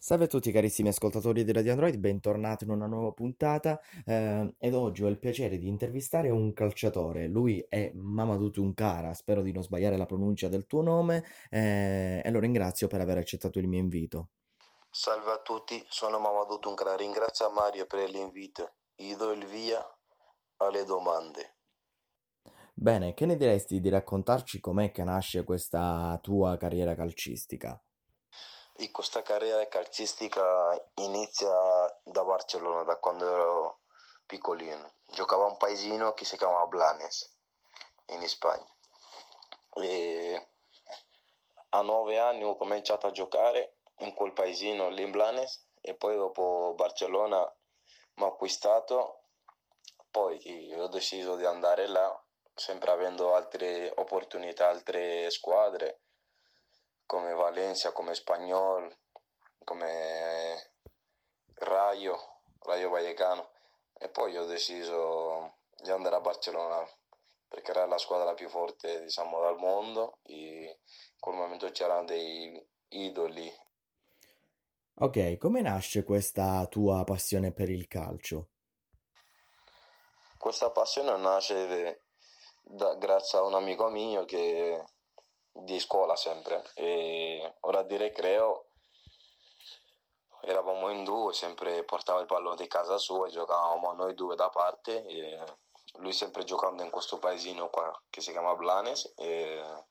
Salve a tutti carissimi ascoltatori di Radio Android, bentornati in una nuova puntata eh, ed oggi ho il piacere di intervistare un calciatore, lui è Mamadou Tunkara, spero di non sbagliare la pronuncia del tuo nome eh, e lo ringrazio per aver accettato il mio invito. Salve a tutti, sono Mamadou Tunkara, ringrazio Mario per l'invito, gli do il via alle domande. Bene, che ne diresti di raccontarci com'è che nasce questa tua carriera calcistica? E questa carriera calcistica inizia da Barcellona, da quando ero piccolino. Giocavo a un paesino che si chiama Blanes, in Spagna. E a nove anni ho cominciato a giocare in quel paesino lì in Blanes e poi dopo Barcellona mi ha acquistato, poi ho deciso di andare là, sempre avendo altre opportunità, altre squadre come Valencia, come Spagnol, come Rayo, Rayo Vallecano e poi ho deciso di andare a Barcellona perché era la squadra più forte diciamo dal mondo e in quel momento c'erano dei idoli. Ok, come nasce questa tua passione per il calcio? Questa passione nasce da, grazie a un amico mio che di scuola sempre. E ora di recreo eravamo in due, sempre portava il pallone di casa sua e giocavamo noi due da parte lui sempre giocando in questo paesino qua che si chiama Blanes e,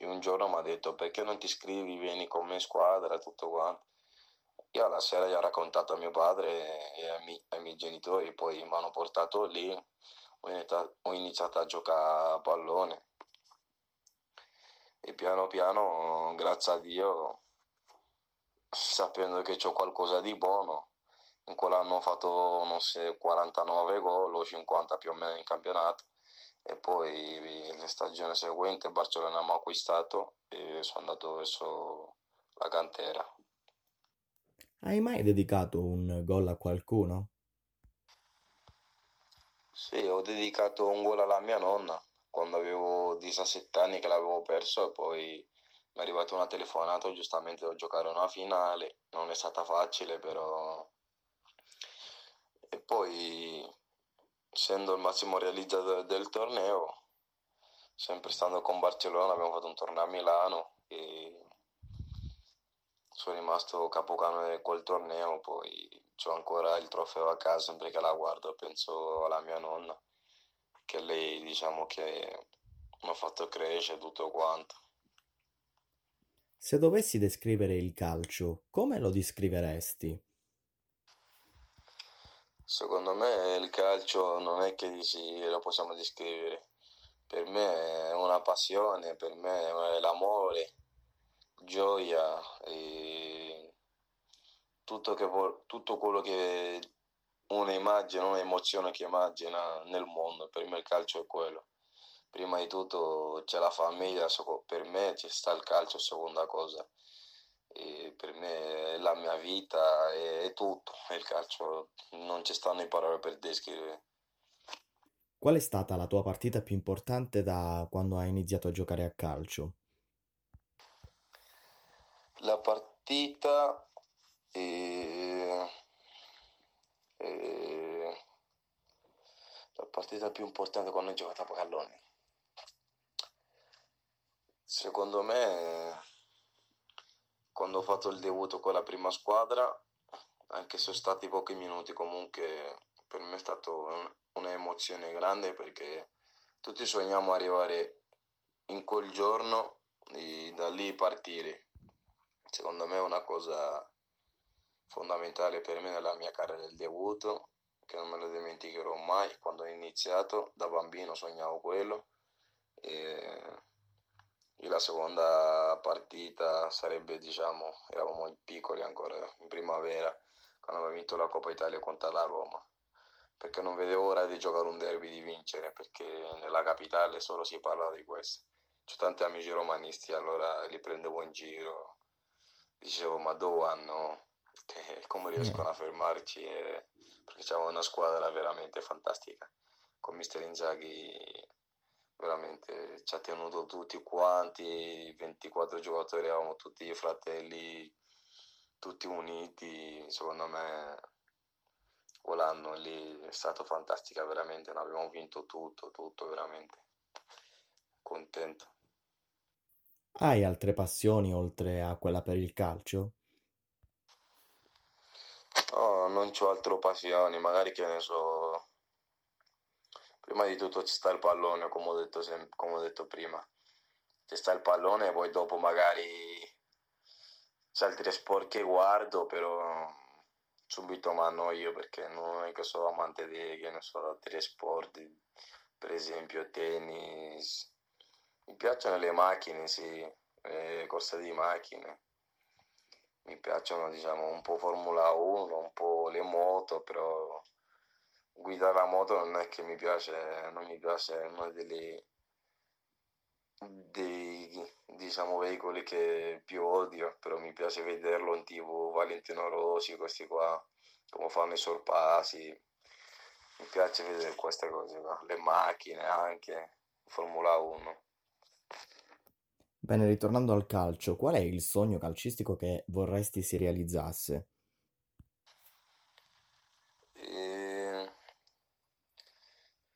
un giorno mi ha detto perché non ti iscrivi, vieni con me in squadra tutto quanto. Io alla sera gli ho raccontato a mio padre e ai miei, ai miei genitori, poi mi hanno portato lì, ho iniziato a giocare a pallone e piano piano, grazie a Dio, sapendo che ho qualcosa di buono, in quell'anno ho fatto, non so, 49 gol o 50 più o meno in campionato e poi la stagione seguente Barcellona mi ha acquistato e sono andato verso la cantera. Hai mai dedicato un gol a qualcuno? Sì, ho dedicato un gol alla mia nonna quando avevo 17 anni che l'avevo perso e poi mi è arrivata una telefonata, giustamente devo giocare una finale, non è stata facile però... E poi, essendo il massimo realizzatore del torneo, sempre stando con Barcellona, abbiamo fatto un torneo a Milano e sono rimasto capocano di quel torneo, poi ho ancora il trofeo a casa, sempre che la guardo penso alla mia nonna che lei diciamo che mi ha fatto crescere tutto quanto. Se dovessi descrivere il calcio, come lo descriveresti? Secondo me il calcio non è che dici, lo possiamo descrivere. Per me è una passione, per me è l'amore, gioia e tutto, che, tutto quello che una immagine, un'emozione che immagina nel mondo, per me il calcio è quello. Prima di tutto c'è la famiglia, per me ci sta il calcio, seconda cosa. E per me è la mia vita, è, è tutto, il calcio, non ci stanno le parole per descrivere. Qual è stata la tua partita più importante da quando hai iniziato a giocare a calcio? La partita... Eh e la partita più importante quando ho giocato a pallone. Secondo me, quando ho fatto il debutto con la prima squadra, anche se sono stati pochi minuti, comunque per me è stata un'emozione grande perché tutti sogniamo arrivare in quel giorno e da lì partire. Secondo me è una cosa fondamentale per me nella mia carriera del debutto, che non me lo dimenticherò mai. Quando ho iniziato, da bambino sognavo quello. E, la seconda partita sarebbe, diciamo, eravamo piccoli ancora, in primavera, quando abbiamo vinto la Coppa Italia contro la Roma. Perché non vedevo ora di giocare un derby, di vincere, perché nella capitale solo si parla di questo. C'ho tanti amici romanisti, allora li prendevo in giro. Dicevo, ma dove hanno e come riescono a fermarci e... perché c'è una squadra veramente fantastica con mister Inzaghi veramente ci ha tenuto tutti quanti 24 giocatori eravamo tutti fratelli tutti uniti, secondo me quell'anno lì è stato fantastico veramente, abbiamo vinto tutto, tutto veramente. Contento. Hai altre passioni oltre a quella per il calcio? No, non ho altre passioni, magari che ne so. Prima di tutto ci sta il pallone, come ho detto, sem- come ho detto prima. Ci sta il pallone e poi dopo magari c'è altri sport che guardo, però subito mi annoio perché non è che sono amante di che ne so, altri sport, per esempio tennis. Mi piacciono le macchine, sì, le corse di macchine. Mi piacciono, diciamo, un po' Formula 1, un po' le moto, però guidare la moto non è che mi piace, non mi piace uno delle, dei diciamo, veicoli che più odio, però mi piace vederlo in tv, Valentino Rossi, questi qua, come fanno i sorpassi, mi piace vedere queste cose qua, le macchine anche, Formula 1. Bene, ritornando al calcio, qual è il sogno calcistico che vorresti si realizzasse? E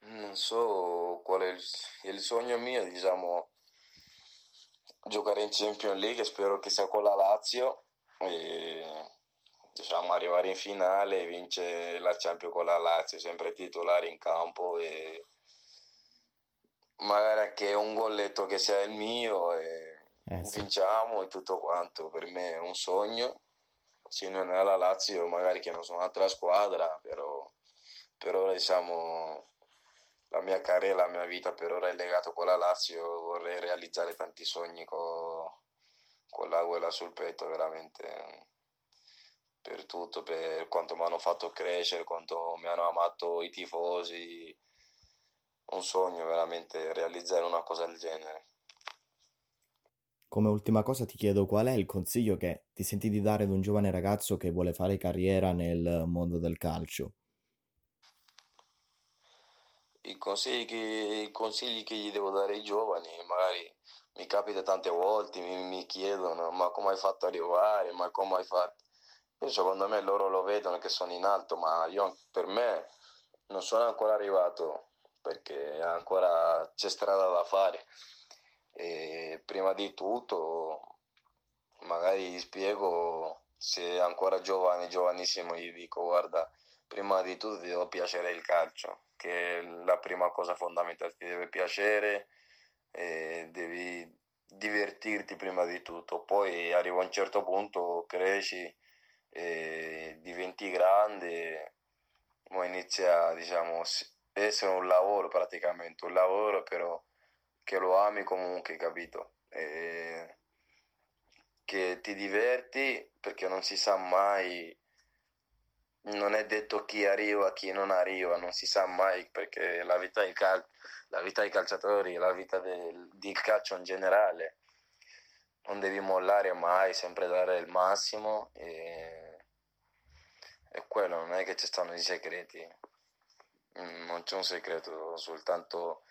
non so qual è il, il sogno mio, diciamo, giocare in Champions League, spero che sia con la Lazio e diciamo arrivare in finale e vincere la Champions con la Lazio, sempre titolare in campo e magari anche un golletto che sia il mio e Eh e tutto quanto. Per me è un sogno. Se non è la Lazio, magari che non sono un'altra squadra, però per ora diciamo la mia carriera, la mia vita per ora è legata con la Lazio, vorrei realizzare tanti sogni co- con, la quella sul petto, veramente per tutto, per quanto mi hanno fatto crescere, quanto mi hanno amato i tifosi, un sogno veramente realizzare una cosa del genere. Come ultima cosa ti chiedo qual è il consiglio che ti senti di dare ad un giovane ragazzo che vuole fare carriera nel mondo del calcio? I consigli che, i consigli che gli devo dare ai giovani, magari mi capita tante volte, mi, mi chiedono ma come hai fatto ad arrivare, ma come hai fatto? Io secondo me loro lo vedono che sono in alto, ma io per me non sono ancora arrivato perché ancora c'è strada da fare. E prima di tutto, magari spiego se è ancora giovane, giovanissimo, gli dico guarda, prima di tutto ti deve piacere il calcio, che è la prima cosa fondamentale, ti deve piacere devi divertirti prima di tutto, poi arriva a un certo punto, cresci diventi grande, ma inizia, diciamo, essere un lavoro praticamente, un lavoro però che lo ami comunque, capito? E che ti diverti perché non si sa mai, non è detto chi arriva, chi non arriva, non si sa mai perché la vita del, cal- la vita dei calciatori, la vita del, del calcio in generale, non devi mollare mai, sempre dare il massimo e, e quello non è che ci stanno i segreti, non c'è un segreto, soltanto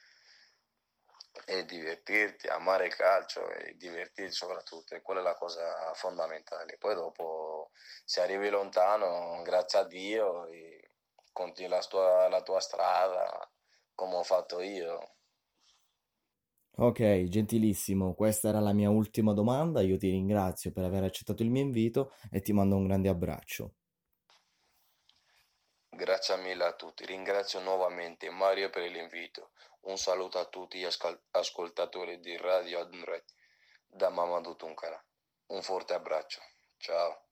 è divertirti, amare il calcio e divertirti soprattutto, e quella è la cosa fondamentale. Poi dopo, se arrivi lontano, grazie a Dio, e continui la tua, la tua strada come ho fatto io. Ok, gentilissimo, questa era la mia ultima domanda. Io ti ringrazio per aver accettato il mio invito e ti mando un grande abbraccio. Grazie mille a tutti, ringrazio nuovamente Mario per l'invito. Un saluto a tutti gli ascoltatori di Radio Adnret da Mamadou Tunkara. Un forte abbraccio, ciao.